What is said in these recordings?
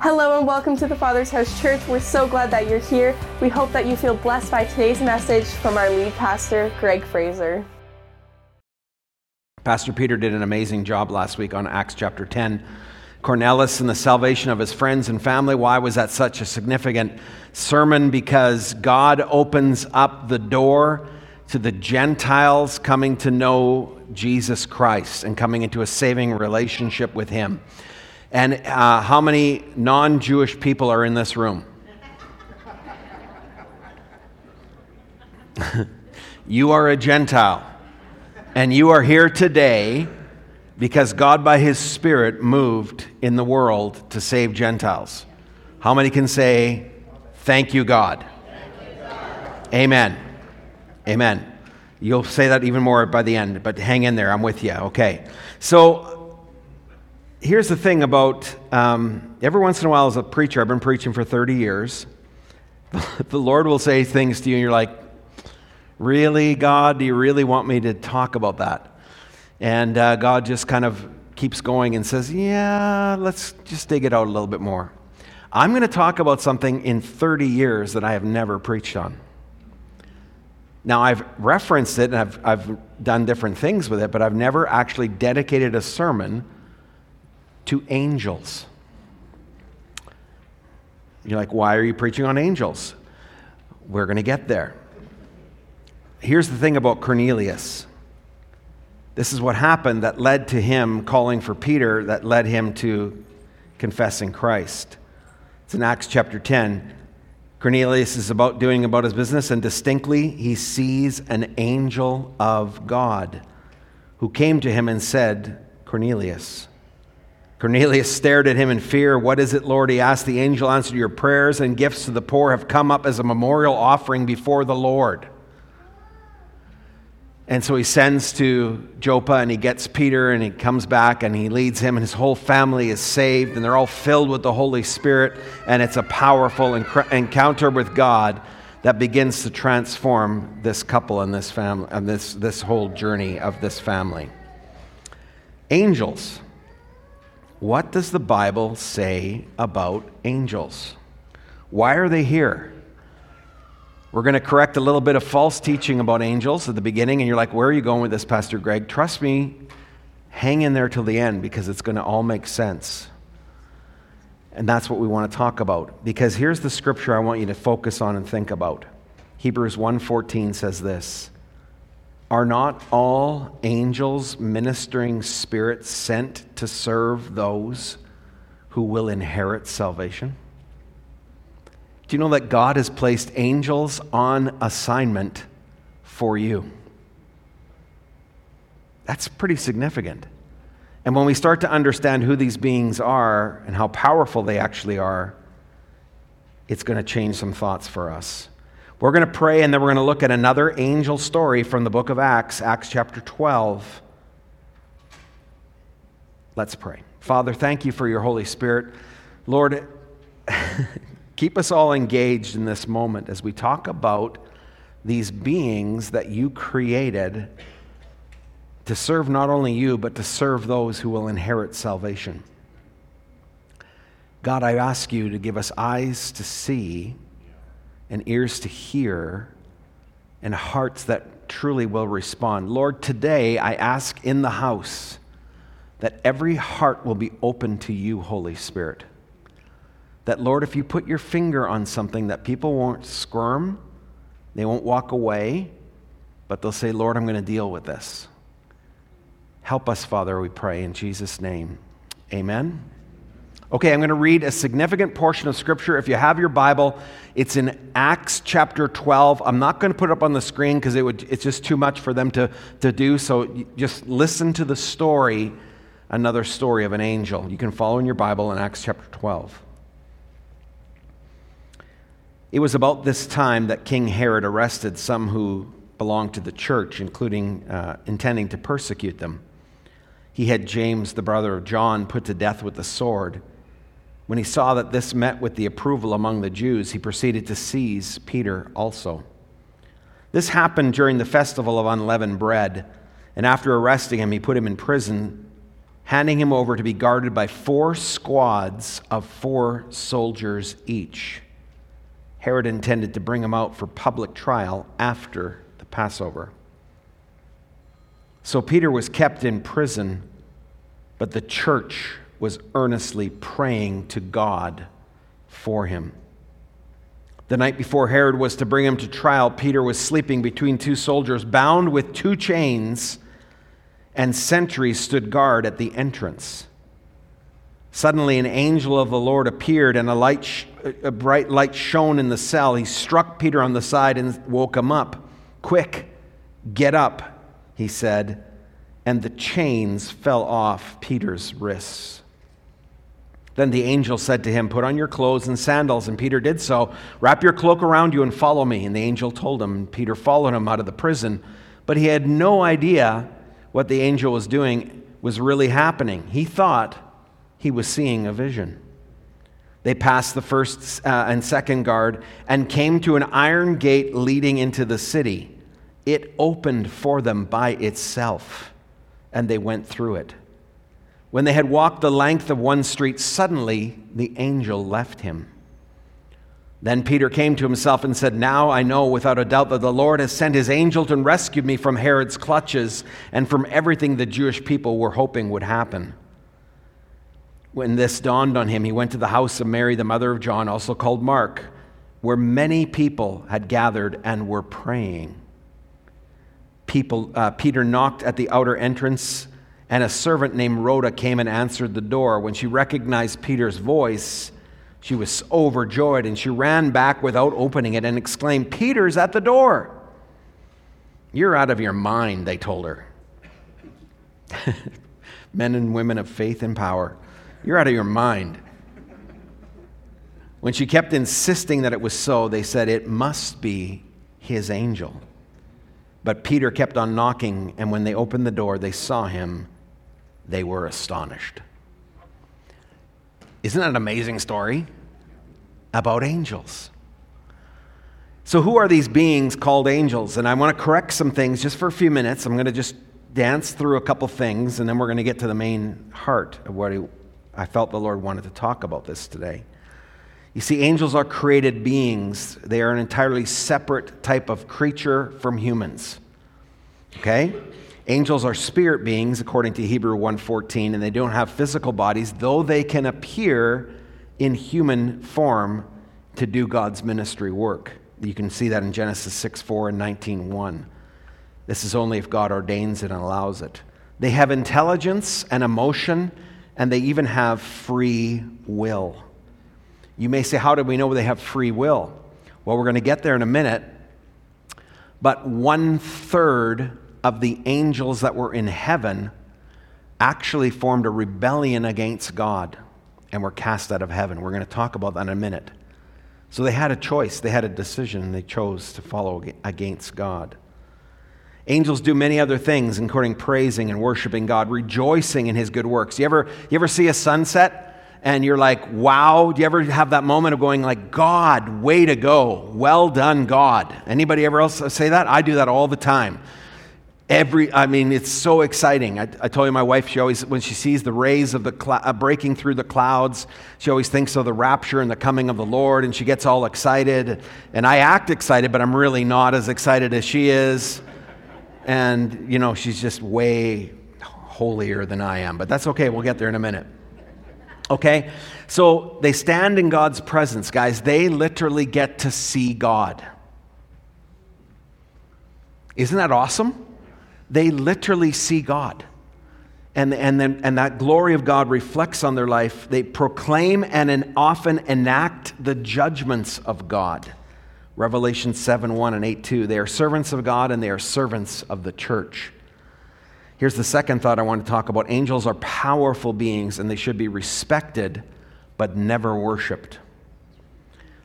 Hello and welcome to the Father's House Church. We're so glad that you're here. We hope that you feel blessed by today's message from our lead pastor, Greg Fraser. Pastor Peter did an amazing job last week on Acts chapter 10. Cornelius and the salvation of his friends and family. Why was that such a significant sermon? Because God opens up the door to the Gentiles coming to know Jesus Christ and coming into a saving relationship with Him. And uh, how many non Jewish people are in this room? you are a Gentile. And you are here today because God, by His Spirit, moved in the world to save Gentiles. How many can say, Thank you, God? Thank you, God. Amen. Amen. You'll say that even more by the end, but hang in there. I'm with you. Okay. So, here's the thing about um, every once in a while, as a preacher, I've been preaching for 30 years. the Lord will say things to you, and you're like, Really, God? Do you really want me to talk about that? And uh, God just kind of keeps going and says, Yeah, let's just dig it out a little bit more. I'm going to talk about something in 30 years that I have never preached on. Now, I've referenced it and I've, I've done different things with it, but I've never actually dedicated a sermon to angels. You're like, why are you preaching on angels? We're going to get there. Here's the thing about Cornelius. This is what happened that led to him calling for Peter, that led him to confessing Christ. It's in Acts chapter 10. Cornelius is about doing about his business, and distinctly he sees an angel of God who came to him and said, Cornelius. Cornelius stared at him in fear. What is it, Lord? He asked. The angel answered, Your prayers and gifts to the poor have come up as a memorial offering before the Lord. And so he sends to Joppa and he gets Peter and he comes back and he leads him, and his whole family is saved and they're all filled with the Holy Spirit. And it's a powerful encounter with God that begins to transform this couple and this family and this, this whole journey of this family. Angels. What does the Bible say about angels? Why are they here? We're going to correct a little bit of false teaching about angels at the beginning, and you're like, Where are you going with this, Pastor Greg? Trust me, hang in there till the end because it's going to all make sense. And that's what we want to talk about. Because here's the scripture I want you to focus on and think about. Hebrews 1:14 says this: are not all angels ministering spirits sent to serve those who will inherit salvation? Do you know that God has placed angels on assignment for you? That's pretty significant. And when we start to understand who these beings are and how powerful they actually are, it's going to change some thoughts for us. We're going to pray and then we're going to look at another angel story from the book of Acts, Acts chapter 12. Let's pray. Father, thank you for your Holy Spirit. Lord, keep us all engaged in this moment as we talk about these beings that you created to serve not only you, but to serve those who will inherit salvation. God, I ask you to give us eyes to see and ears to hear and hearts that truly will respond. Lord, today I ask in the house that every heart will be open to you, Holy Spirit. That, Lord, if you put your finger on something, that people won't squirm, they won't walk away, but they'll say, Lord, I'm going to deal with this. Help us, Father, we pray in Jesus' name. Amen. Okay, I'm going to read a significant portion of Scripture. If you have your Bible, it's in Acts chapter 12. I'm not going to put it up on the screen because it would, it's just too much for them to, to do. So just listen to the story, another story of an angel. You can follow in your Bible in Acts chapter 12. It was about this time that King Herod arrested some who belonged to the church, including uh, intending to persecute them. He had James, the brother of John, put to death with the sword. When he saw that this met with the approval among the Jews, he proceeded to seize Peter also. This happened during the festival of unleavened bread, and after arresting him, he put him in prison, handing him over to be guarded by four squads of four soldiers each. Herod intended to bring him out for public trial after the Passover. So Peter was kept in prison, but the church was earnestly praying to God for him. The night before Herod was to bring him to trial, Peter was sleeping between two soldiers, bound with two chains, and sentries stood guard at the entrance. Suddenly, an angel of the Lord appeared, and a, light sh- a bright light shone in the cell. He struck Peter on the side and woke him up. Quick, get up, he said, and the chains fell off Peter's wrists. Then the angel said to him, Put on your clothes and sandals. And Peter did so. Wrap your cloak around you and follow me. And the angel told him. And Peter followed him out of the prison. But he had no idea what the angel was doing was really happening. He thought he was seeing a vision. They passed the first uh, and second guard and came to an iron gate leading into the city. It opened for them by itself, and they went through it. When they had walked the length of one street, suddenly the angel left him. Then Peter came to himself and said, Now I know without a doubt that the Lord has sent his angel to rescue me from Herod's clutches and from everything the Jewish people were hoping would happen. When this dawned on him, he went to the house of Mary, the mother of John, also called Mark, where many people had gathered and were praying. People, uh, Peter knocked at the outer entrance and a servant named Rhoda came and answered the door. When she recognized Peter's voice, she was overjoyed and she ran back without opening it and exclaimed, Peter's at the door. You're out of your mind, they told her. Men and women of faith and power, you're out of your mind. When she kept insisting that it was so, they said, It must be his angel. But Peter kept on knocking, and when they opened the door, they saw him they were astonished. Isn't that an amazing story about angels? So, who are these beings called angels? And I want to correct some things just for a few minutes. I'm going to just dance through a couple things, and then we're going to get to the main heart of what I felt the Lord wanted to talk about this today. You see, angels are created beings, they are an entirely separate type of creature from humans. Okay? Angels are spirit beings according to Hebrew 1:14 and they don't have physical bodies though they can appear in human form to do God's ministry work. You can see that in Genesis 6:4 and 19:1. This is only if God ordains it and allows it. They have intelligence and emotion and they even have free will. You may say how do we know they have free will? Well, we're going to get there in a minute. But one third of the angels that were in heaven actually formed a rebellion against God and were cast out of heaven. We're going to talk about that in a minute. So they had a choice, they had a decision, and they chose to follow against God. Angels do many other things, including praising and worshiping God, rejoicing in his good works. You ever, you ever see a sunset and you're like, wow? Do you ever have that moment of going like, God, way to go. Well done, God. Anybody ever else say that? I do that all the time every i mean it's so exciting. I, I told you my wife she always when she sees the rays of the cl- uh, breaking through the clouds she always thinks of the rapture and the coming of the lord and she gets all excited. And i act excited but i'm really not as excited as she is. And you know she's just way holier than i am. But that's okay. We'll get there in a minute. Okay? So they stand in god's presence guys. They literally get to see god. Isn't that awesome they literally see God. And, and, then, and that glory of God reflects on their life. They proclaim and often enact the judgments of God. Revelation 7 1 and 8 2. They are servants of God and they are servants of the church. Here's the second thought I want to talk about angels are powerful beings and they should be respected but never worshiped.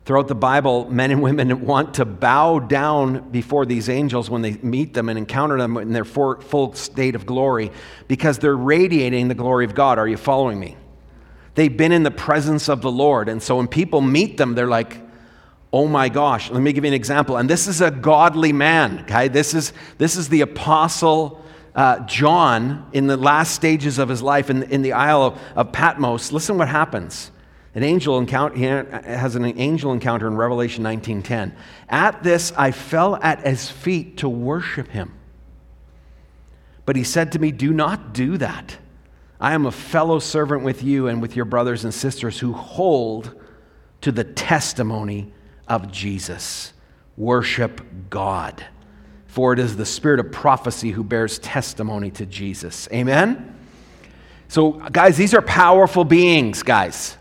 Throughout the Bible, men and women want to bow down before these angels when they meet them and encounter them in their full state of glory because they're radiating the glory of God. Are you following me? They've been in the presence of the Lord. And so when people meet them, they're like, oh my gosh. Let me give you an example. And this is a godly man, okay? This is, this is the apostle uh, John, in the last stages of his life in, in the Isle of, of Patmos, listen what happens. An angel encounter, he has an angel encounter in Revelation 19:10. At this I fell at his feet to worship him. But he said to me, "Do not do that. I am a fellow servant with you and with your brothers and sisters who hold to the testimony of Jesus. Worship God." for it is the spirit of prophecy who bears testimony to Jesus. Amen? So, guys, these are powerful beings, guys.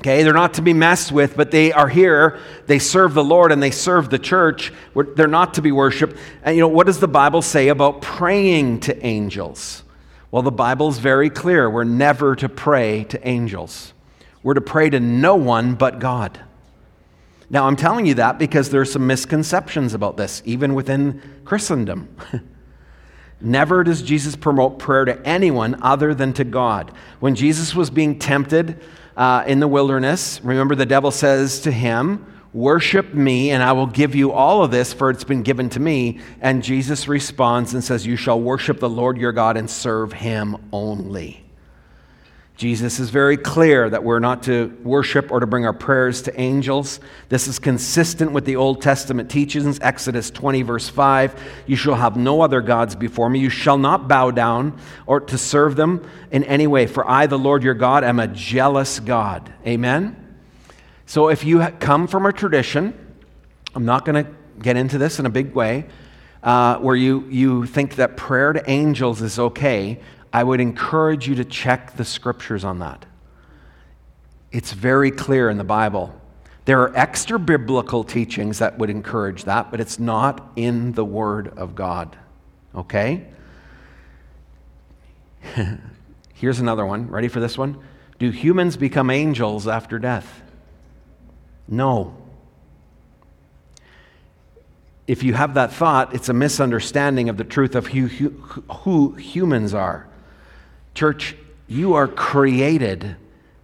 Okay, they're not to be messed with, but they are here. They serve the Lord and they serve the church. They're not to be worshiped. And you know, what does the Bible say about praying to angels? Well, the Bible is very clear. We're never to pray to angels, we're to pray to no one but God. Now, I'm telling you that because there are some misconceptions about this, even within Christendom. Never does Jesus promote prayer to anyone other than to God. When Jesus was being tempted uh, in the wilderness, remember the devil says to him, Worship me, and I will give you all of this, for it's been given to me. And Jesus responds and says, You shall worship the Lord your God and serve him only. Jesus is very clear that we're not to worship or to bring our prayers to angels. This is consistent with the Old Testament teachings. Exodus 20, verse 5 You shall have no other gods before me. You shall not bow down or to serve them in any way, for I, the Lord your God, am a jealous God. Amen? So if you come from a tradition, I'm not going to get into this in a big way, uh, where you, you think that prayer to angels is okay. I would encourage you to check the scriptures on that. It's very clear in the Bible. There are extra biblical teachings that would encourage that, but it's not in the Word of God. Okay? Here's another one. Ready for this one? Do humans become angels after death? No. If you have that thought, it's a misunderstanding of the truth of who, who, who humans are. Church, you are created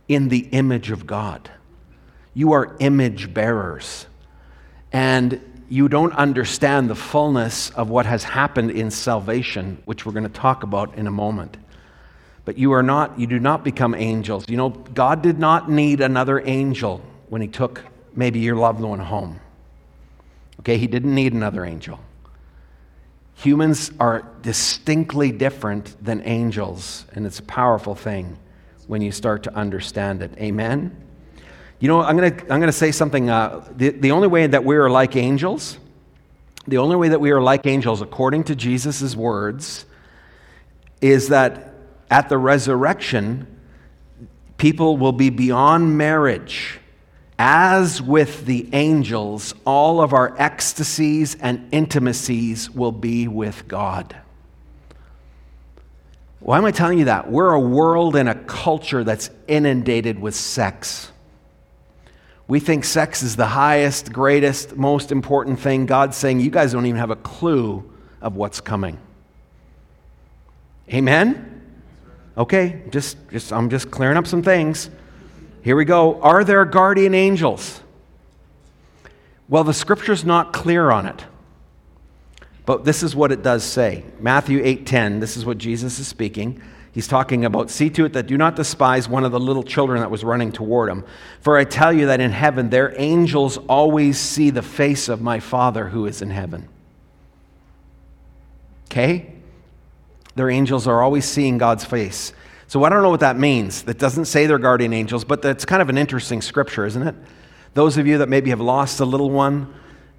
in the image of God. You are image bearers. And you don't understand the fullness of what has happened in salvation, which we're going to talk about in a moment. But you are not, you do not become angels. You know, God did not need another angel when he took maybe your loved one home. Okay, he didn't need another angel. Humans are distinctly different than angels, and it's a powerful thing when you start to understand it. Amen? You know, I'm going to I'm to say something. Uh, the, the only way that we are like angels, the only way that we are like angels, according to Jesus' words, is that at the resurrection, people will be beyond marriage as with the angels, all of our ecstasies and intimacies will be with God. Why am I telling you that? We're a world and a culture that's inundated with sex. We think sex is the highest, greatest, most important thing. God's saying, you guys don't even have a clue of what's coming. Amen? Okay, just, just I'm just clearing up some things. Here we go. Are there guardian angels? Well, the scripture's not clear on it. But this is what it does say. Matthew 8:10, this is what Jesus is speaking. He's talking about see to it that do not despise one of the little children that was running toward him. For I tell you that in heaven their angels always see the face of my Father who is in heaven. Okay? Their angels are always seeing God's face. So I don't know what that means. That doesn't say they're guardian angels, but that's kind of an interesting scripture, isn't it? Those of you that maybe have lost a little one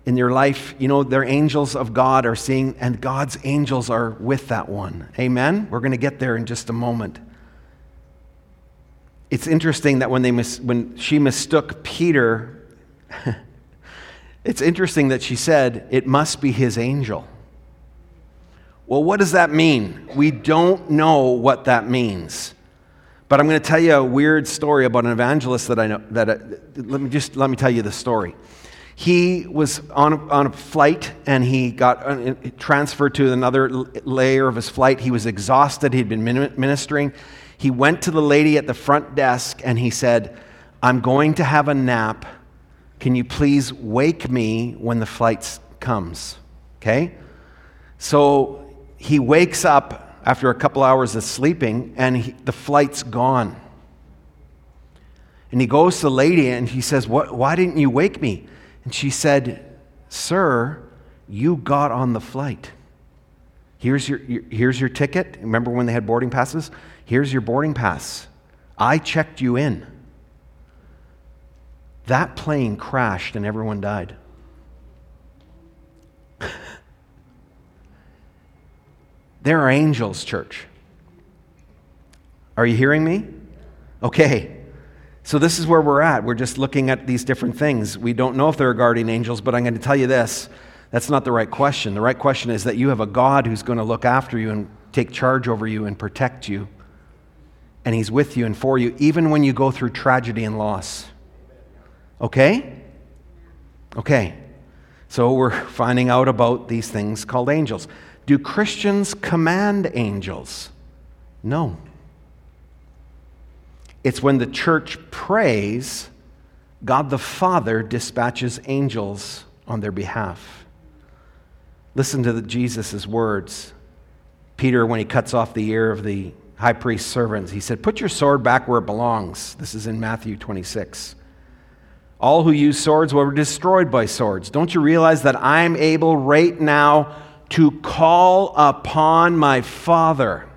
in your life, you know, their angels of God are seeing, and God's angels are with that one. Amen? We're going to get there in just a moment. It's interesting that when, they mis- when she mistook Peter, it's interesting that she said, It must be his angel. Well, what does that mean? We don't know what that means. But I'm going to tell you a weird story about an evangelist that I know. That uh, let me just let me tell you the story. He was on a, on a flight and he got uh, transferred to another layer of his flight. He was exhausted. He'd been ministering. He went to the lady at the front desk and he said, "I'm going to have a nap. Can you please wake me when the flight comes?" Okay. So he wakes up after a couple hours of sleeping and he, the flight's gone. And he goes to the lady and he says, what, Why didn't you wake me? And she said, Sir, you got on the flight. Here's your, your, here's your ticket. Remember when they had boarding passes? Here's your boarding pass. I checked you in. That plane crashed and everyone died. there are angels, church. Are you hearing me? Okay. So, this is where we're at. We're just looking at these different things. We don't know if there are guardian angels, but I'm going to tell you this that's not the right question. The right question is that you have a God who's going to look after you and take charge over you and protect you. And He's with you and for you, even when you go through tragedy and loss. Okay? Okay. So we're finding out about these things called angels. Do Christians command angels? No. It's when the church prays, God the Father dispatches angels on their behalf. Listen to Jesus' words. Peter, when he cuts off the ear of the high priest's servants, he said, Put your sword back where it belongs. This is in Matthew 26. All who use swords were destroyed by swords. Don't you realize that I'm able right now to call upon my Father,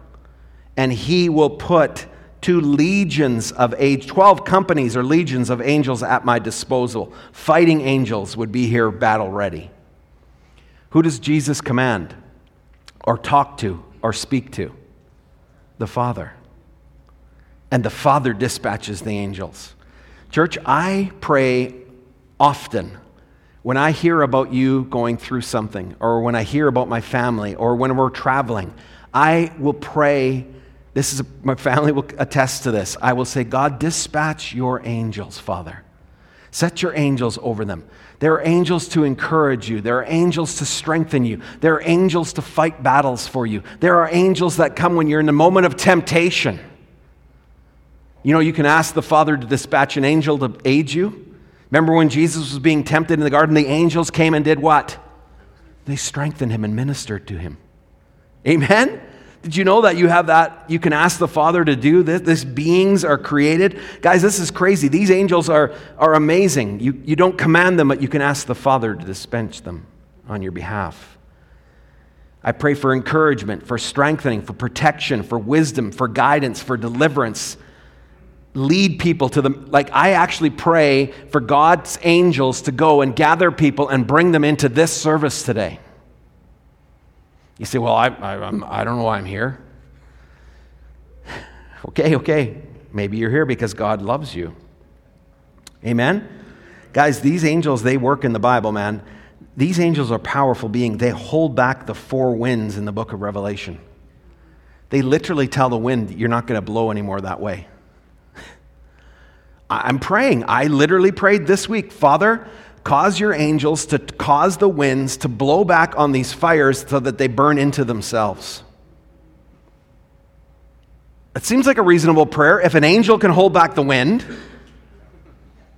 and he will put two legions of age 12 companies or legions of angels at my disposal fighting angels would be here battle ready who does Jesus command or talk to or speak to? The Father. And the Father dispatches the angels. Church, I pray often when I hear about you going through something, or when I hear about my family, or when we're traveling, I will pray. This is my family will attest to this. I will say, God, dispatch your angels, Father. Set your angels over them. There are angels to encourage you. There are angels to strengthen you. There are angels to fight battles for you. There are angels that come when you're in a moment of temptation. You know, you can ask the Father to dispatch an angel to aid you. Remember when Jesus was being tempted in the garden, the angels came and did what? They strengthened him and ministered to him. Amen? Did you know that you have that? You can ask the Father to do this. These beings are created. Guys, this is crazy. These angels are, are amazing. You, you don't command them, but you can ask the Father to dispense them on your behalf. I pray for encouragement, for strengthening, for protection, for wisdom, for guidance, for deliverance. Lead people to the, like, I actually pray for God's angels to go and gather people and bring them into this service today. You say, Well, I, I, I'm, I don't know why I'm here. okay, okay. Maybe you're here because God loves you. Amen? Guys, these angels, they work in the Bible, man. These angels are powerful beings. They hold back the four winds in the book of Revelation. They literally tell the wind, You're not going to blow anymore that way. I'm praying. I literally prayed this week, Father, Cause your angels to cause the winds to blow back on these fires so that they burn into themselves. It seems like a reasonable prayer. If an angel can hold back the wind,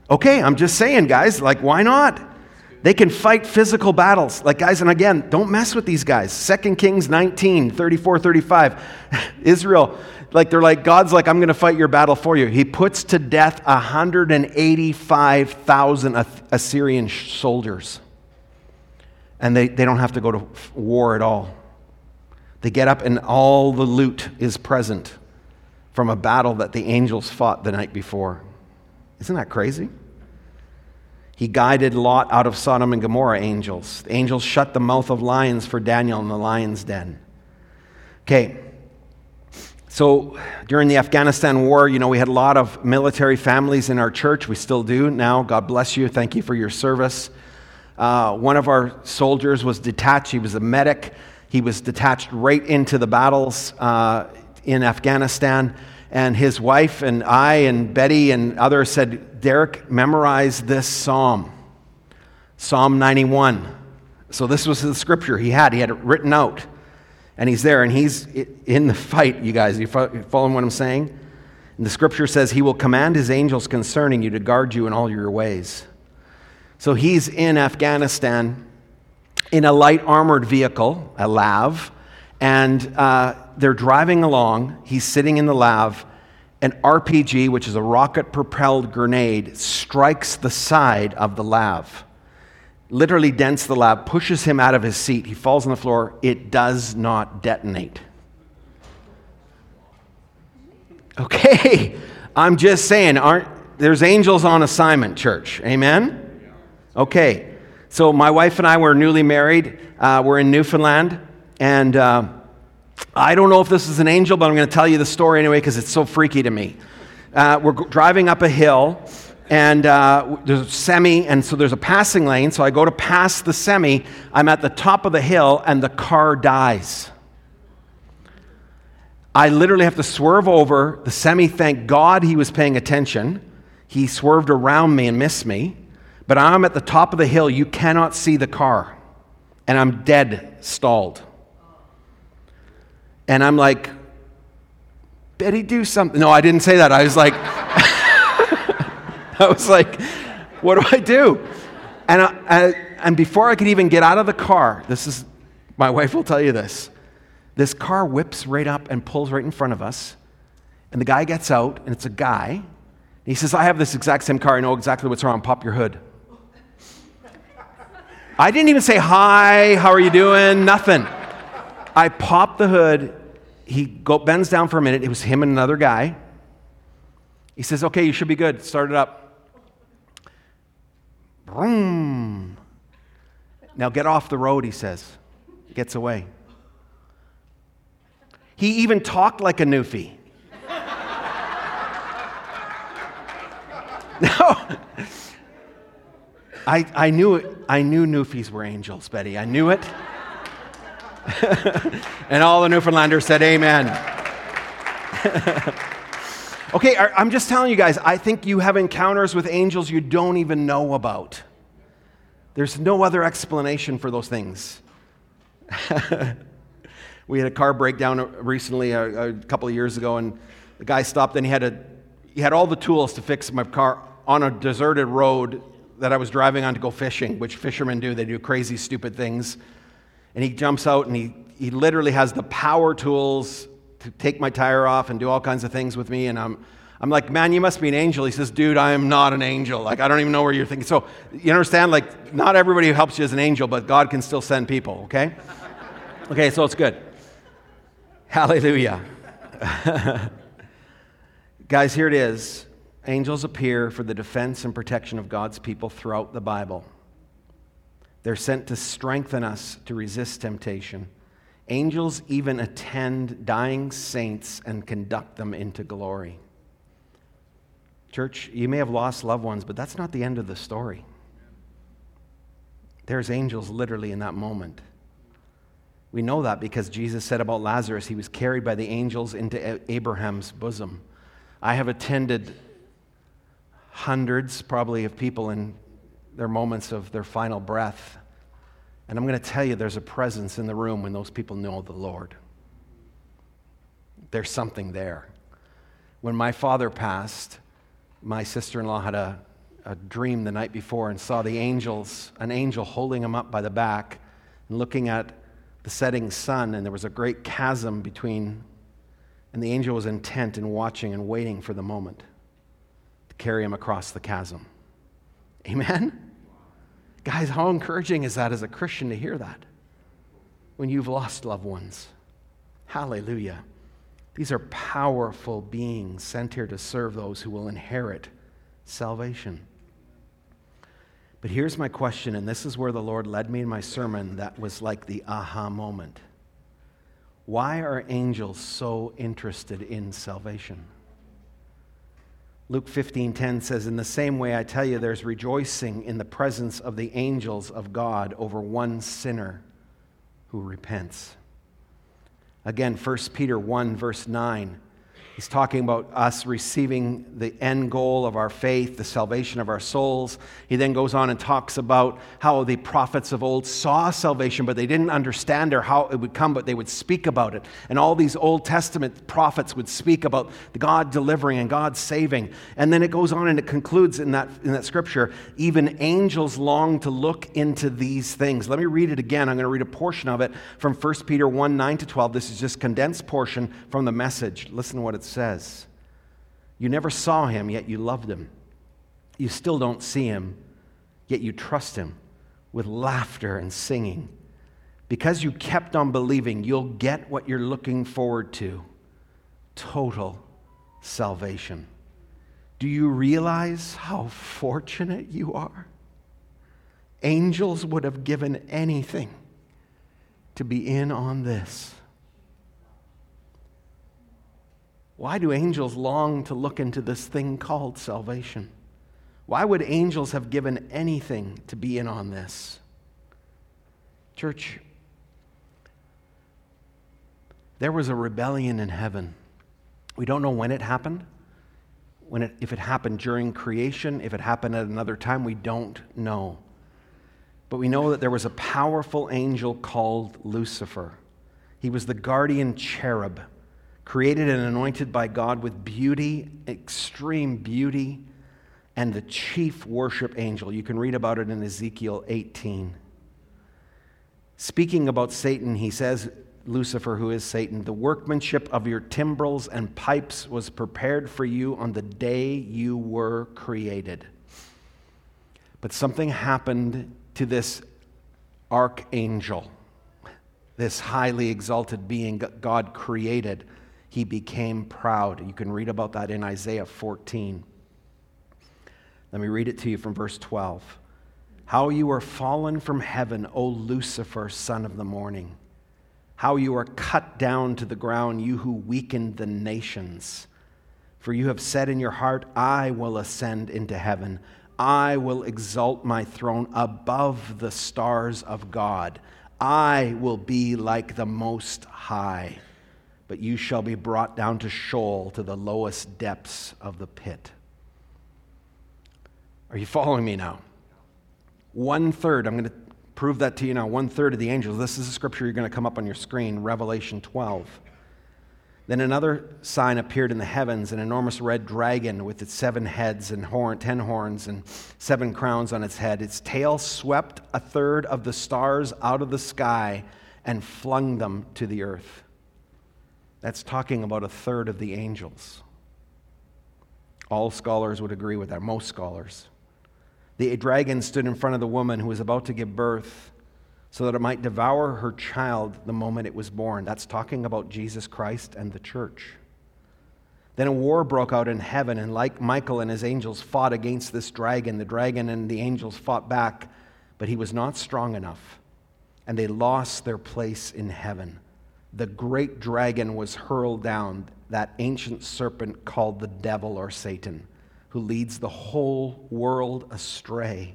okay, I'm just saying, guys, like, why not? They can fight physical battles. Like, guys, and again, don't mess with these guys. 2 Kings 19, 34, 35. Israel, like, they're like, God's like, I'm going to fight your battle for you. He puts to death 185,000 Assyrian soldiers. And they, they don't have to go to war at all. They get up, and all the loot is present from a battle that the angels fought the night before. Isn't that crazy? He guided Lot out of Sodom and Gomorrah, angels. The angels shut the mouth of lions for Daniel in the lion's den. Okay, so during the Afghanistan war, you know, we had a lot of military families in our church. We still do now. God bless you. Thank you for your service. Uh, one of our soldiers was detached, he was a medic. He was detached right into the battles uh, in Afghanistan. And his wife and I and Betty and others said, Derek, memorize this psalm, Psalm 91. So this was the scripture he had. He had it written out. And he's there and he's in the fight, you guys. You following what I'm saying? And the scripture says, He will command His angels concerning you to guard you in all your ways. So he's in Afghanistan in a light armored vehicle, a LAV, And uh, they're driving along. He's sitting in the lav. An RPG, which is a rocket propelled grenade, strikes the side of the lav. Literally dents the lav, pushes him out of his seat. He falls on the floor. It does not detonate. Okay, I'm just saying, aren't there's angels on assignment, church? Amen? Okay, so my wife and I were newly married. Uh, we're in Newfoundland, and uh, I don't know if this is an angel, but I'm going to tell you the story anyway because it's so freaky to me. Uh, we're driving up a hill, and uh, there's a semi, and so there's a passing lane. So I go to pass the semi. I'm at the top of the hill, and the car dies. I literally have to swerve over. The semi, thank God he was paying attention. He swerved around me and missed me. But I'm at the top of the hill. You cannot see the car. And I'm dead stalled. And I'm like, Betty, do something. No, I didn't say that. I was like, I was like, what do I do? And, I, I, and before I could even get out of the car, this is, my wife will tell you this. This car whips right up and pulls right in front of us. And the guy gets out, and it's a guy. he says, I have this exact same car. I know exactly what's wrong. Pop your hood. I didn't even say, Hi, how are you doing? Nothing. I pop the hood. He go, bends down for a minute. It was him and another guy. He says, Okay, you should be good. Start it up. Vroom. Now get off the road, he says. Gets away. He even talked like a Newfie. no. I, I knew it. I knew Newfies were angels, Betty. I knew it. and all the Newfoundlanders said, Amen. okay, I'm just telling you guys, I think you have encounters with angels you don't even know about. There's no other explanation for those things. We had a car breakdown recently, a, a couple of years ago, and the guy stopped and he had, a, he had all the tools to fix my car on a deserted road that I was driving on to go fishing, which fishermen do. They do crazy, stupid things. And he jumps out and he, he literally has the power tools to take my tire off and do all kinds of things with me. And I'm, I'm like, man, you must be an angel. He says, dude, I am not an angel. Like, I don't even know where you're thinking. So, you understand? Like, not everybody who helps you is an angel, but God can still send people, okay? Okay, so it's good. Hallelujah. Guys, here it is. Angels appear for the defense and protection of God's people throughout the Bible. They're sent to strengthen us to resist temptation. Angels even attend dying saints and conduct them into glory. Church, you may have lost loved ones, but that's not the end of the story. There's angels literally in that moment. We know that because Jesus said about Lazarus, he was carried by the angels into Abraham's bosom. I have attended hundreds, probably, of people in their moments of their final breath. And I'm going to tell you, there's a presence in the room when those people know the Lord. There's something there. When my father passed, my sister in law had a, a dream the night before and saw the angels, an angel holding him up by the back and looking at the setting sun, and there was a great chasm between, and the angel was intent in watching and waiting for the moment to carry him across the chasm. Amen? Guys, how encouraging is that as a Christian to hear that when you've lost loved ones? Hallelujah. These are powerful beings sent here to serve those who will inherit salvation. But here's my question, and this is where the Lord led me in my sermon that was like the aha moment. Why are angels so interested in salvation? Luke 15:10 says in the same way I tell you there's rejoicing in the presence of the angels of God over one sinner who repents. Again 1 Peter 1 verse 9 He's talking about us receiving the end goal of our faith, the salvation of our souls. He then goes on and talks about how the prophets of old saw salvation, but they didn't understand or how it would come, but they would speak about it. And all these Old Testament prophets would speak about God delivering and God saving. And then it goes on and it concludes in that, in that scripture even angels long to look into these things. Let me read it again. I'm going to read a portion of it from 1 Peter 1 9 to 12. This is just condensed portion from the message. Listen to what it says. You never saw him, yet you loved him. You still don't see him, yet you trust him with laughter and singing. Because you kept on believing, you'll get what you're looking forward to total salvation. Do you realize how fortunate you are? Angels would have given anything to be in on this. Why do angels long to look into this thing called salvation? Why would angels have given anything to be in on this? Church, there was a rebellion in heaven. We don't know when it happened. When it, if it happened during creation, if it happened at another time, we don't know. But we know that there was a powerful angel called Lucifer. He was the guardian cherub created and anointed by God with beauty, extreme beauty, and the chief worship angel. You can read about it in Ezekiel 18. Speaking about Satan, he says, Lucifer, who is Satan, the workmanship of your timbrels and pipes was prepared for you on the day you were created. But something happened to this archangel, this highly exalted being God created he became proud. You can read about that in Isaiah 14. Let me read it to you from verse 12. How you are fallen from heaven, O Lucifer, son of the morning. How you are cut down to the ground, you who weakened the nations. For you have said in your heart, I will ascend into heaven. I will exalt my throne above the stars of God. I will be like the Most High but you shall be brought down to Sheol to the lowest depths of the pit. Are you following me now? One third, I'm going to prove that to you now. One third of the angels, this is a scripture you're going to come up on your screen, Revelation 12. Then another sign appeared in the heavens, an enormous red dragon with its seven heads and horn, ten horns and seven crowns on its head. Its tail swept a third of the stars out of the sky and flung them to the earth. That's talking about a third of the angels. All scholars would agree with that, most scholars. The dragon stood in front of the woman who was about to give birth so that it might devour her child the moment it was born. That's talking about Jesus Christ and the church. Then a war broke out in heaven, and like Michael and his angels fought against this dragon, the dragon and the angels fought back, but he was not strong enough, and they lost their place in heaven the great dragon was hurled down, that ancient serpent called the devil or Satan, who leads the whole world astray.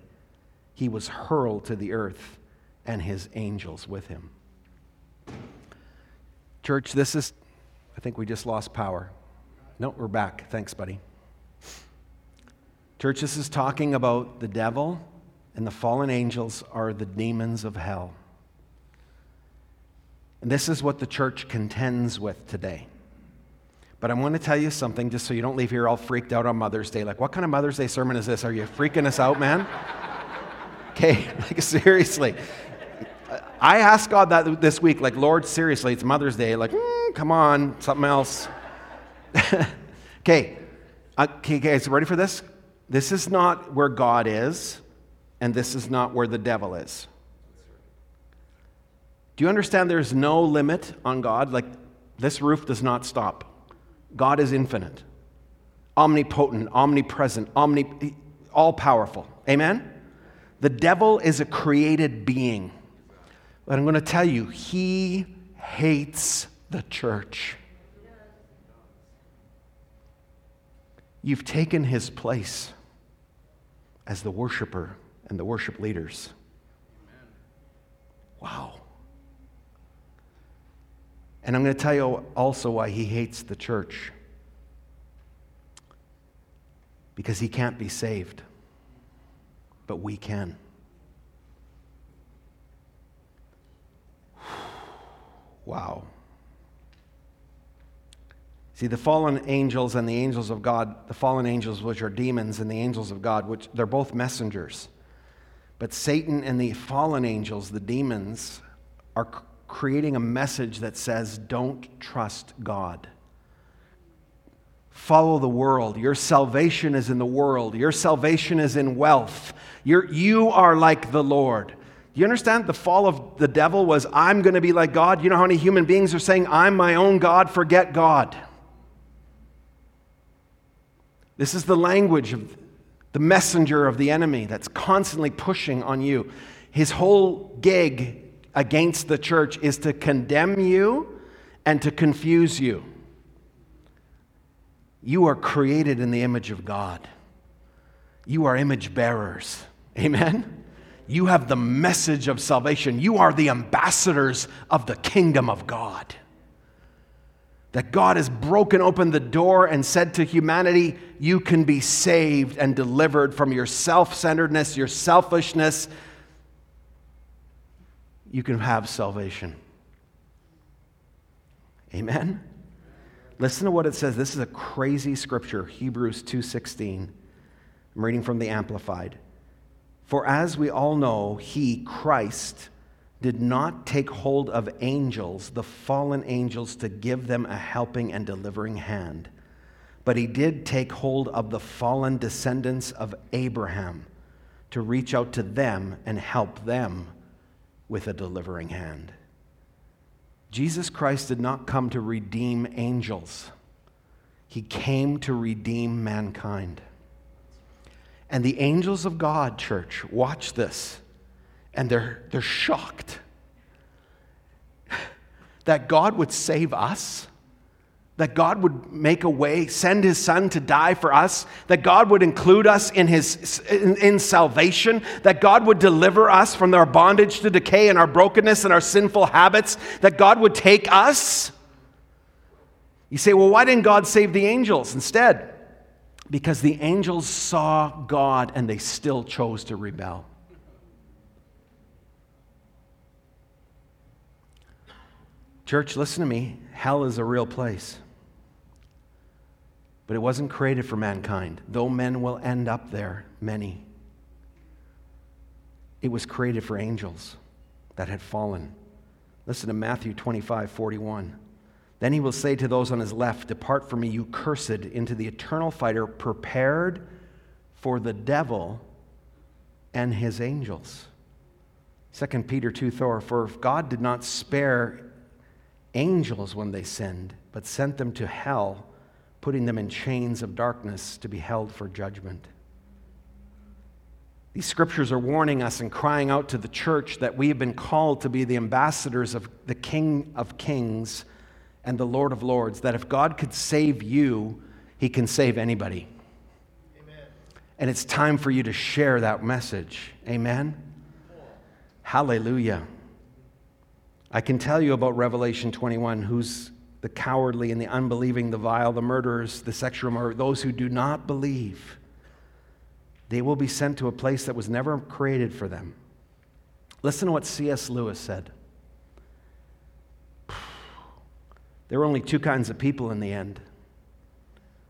He was hurled to the earth and his angels with him. Church, this is, I think we just lost power. No, we're back. Thanks, buddy. Church, this is talking about the devil and the fallen angels are the demons of hell. And this is what the church contends with today. But I want to tell you something just so you don't leave here all freaked out on Mother's Day. Like, what kind of Mother's Day sermon is this? Are you freaking us out, man? Okay, like seriously. I asked God that this week, like, Lord, seriously, it's Mother's Day. Like, mm, come on, something else. okay, okay, guys, ready for this? This is not where God is, and this is not where the devil is. Do you understand there's no limit on God? Like, this roof does not stop. God is infinite, omnipotent, omnipresent, omni, all powerful. Amen? The devil is a created being. But I'm going to tell you, he hates the church. You've taken his place as the worshiper and the worship leaders. Wow. And I'm going to tell you also why he hates the church. because he can't be saved, but we can. Wow. See, the fallen angels and the angels of God, the fallen angels, which are demons, and the angels of God, which they're both messengers. But Satan and the fallen angels, the demons, are creating a message that says, don't trust God. Follow the world. Your salvation is in the world. Your salvation is in wealth. You're, you are like the Lord. You understand? The fall of the devil was, I'm going to be like God. You know how many human beings are saying, I'm my own God, forget God? This is the language of the messenger of the enemy that's constantly pushing on you. His whole gig against the church is to condemn you and to confuse you. You are created in the image of God. You are image bearers. Amen? You have the message of salvation. You are the ambassadors of the kingdom of God. That God has broken open the door and said to humanity, You can be saved and delivered from your self centeredness, your selfishness. You can have salvation. Amen? Listen to what it says. This is a crazy scripture, Hebrews 2:16. I'm reading from the Amplified. For as we all know, he, Christ, did not take hold of angels, the fallen angels, to give them a helping and delivering hand, but he did take hold of the fallen descendants of Abraham to reach out to them and help them with a delivering hand. Jesus Christ did not come to redeem angels, he came to redeem mankind. And the angels of God, church, watch this. And they're, they're shocked that God would save us, that God would make a way, send his son to die for us, that God would include us in, his, in, in salvation, that God would deliver us from our bondage to decay and our brokenness and our sinful habits, that God would take us. You say, well, why didn't God save the angels instead? because the angels saw God and they still chose to rebel. Church, listen to me. Hell is a real place. But it wasn't created for mankind, though men will end up there, many. It was created for angels that had fallen. Listen to Matthew 25 41. Then he will say to those on his left, Depart from me, you cursed, into the eternal fire prepared for the devil and his angels. 2 Peter 2 Thor, for if God did not spare angels when they sinned, but sent them to hell, putting them in chains of darkness to be held for judgment. These scriptures are warning us and crying out to the church that we have been called to be the ambassadors of the King of Kings and the Lord of Lords, that if God could save you, he can save anybody. Amen. And it's time for you to share that message. Amen? Hallelujah. I can tell you about Revelation 21, who's the cowardly and the unbelieving, the vile, the murderers, the sexual murderers, those who do not believe. They will be sent to a place that was never created for them. Listen to what C.S. Lewis said. There are only two kinds of people in the end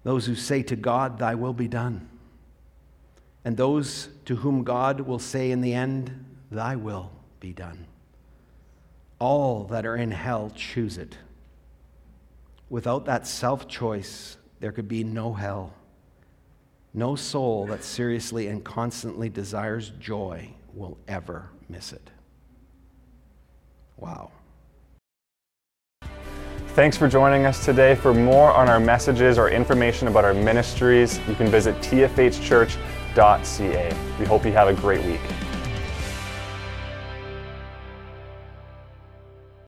those who say to God, Thy will be done, and those to whom God will say in the end, Thy will be done. All that are in hell choose it. Without that self choice, there could be no hell. No soul that seriously and constantly desires joy will ever miss it. Wow. Thanks for joining us today. For more on our messages or information about our ministries, you can visit tfhchurch.ca. We hope you have a great week.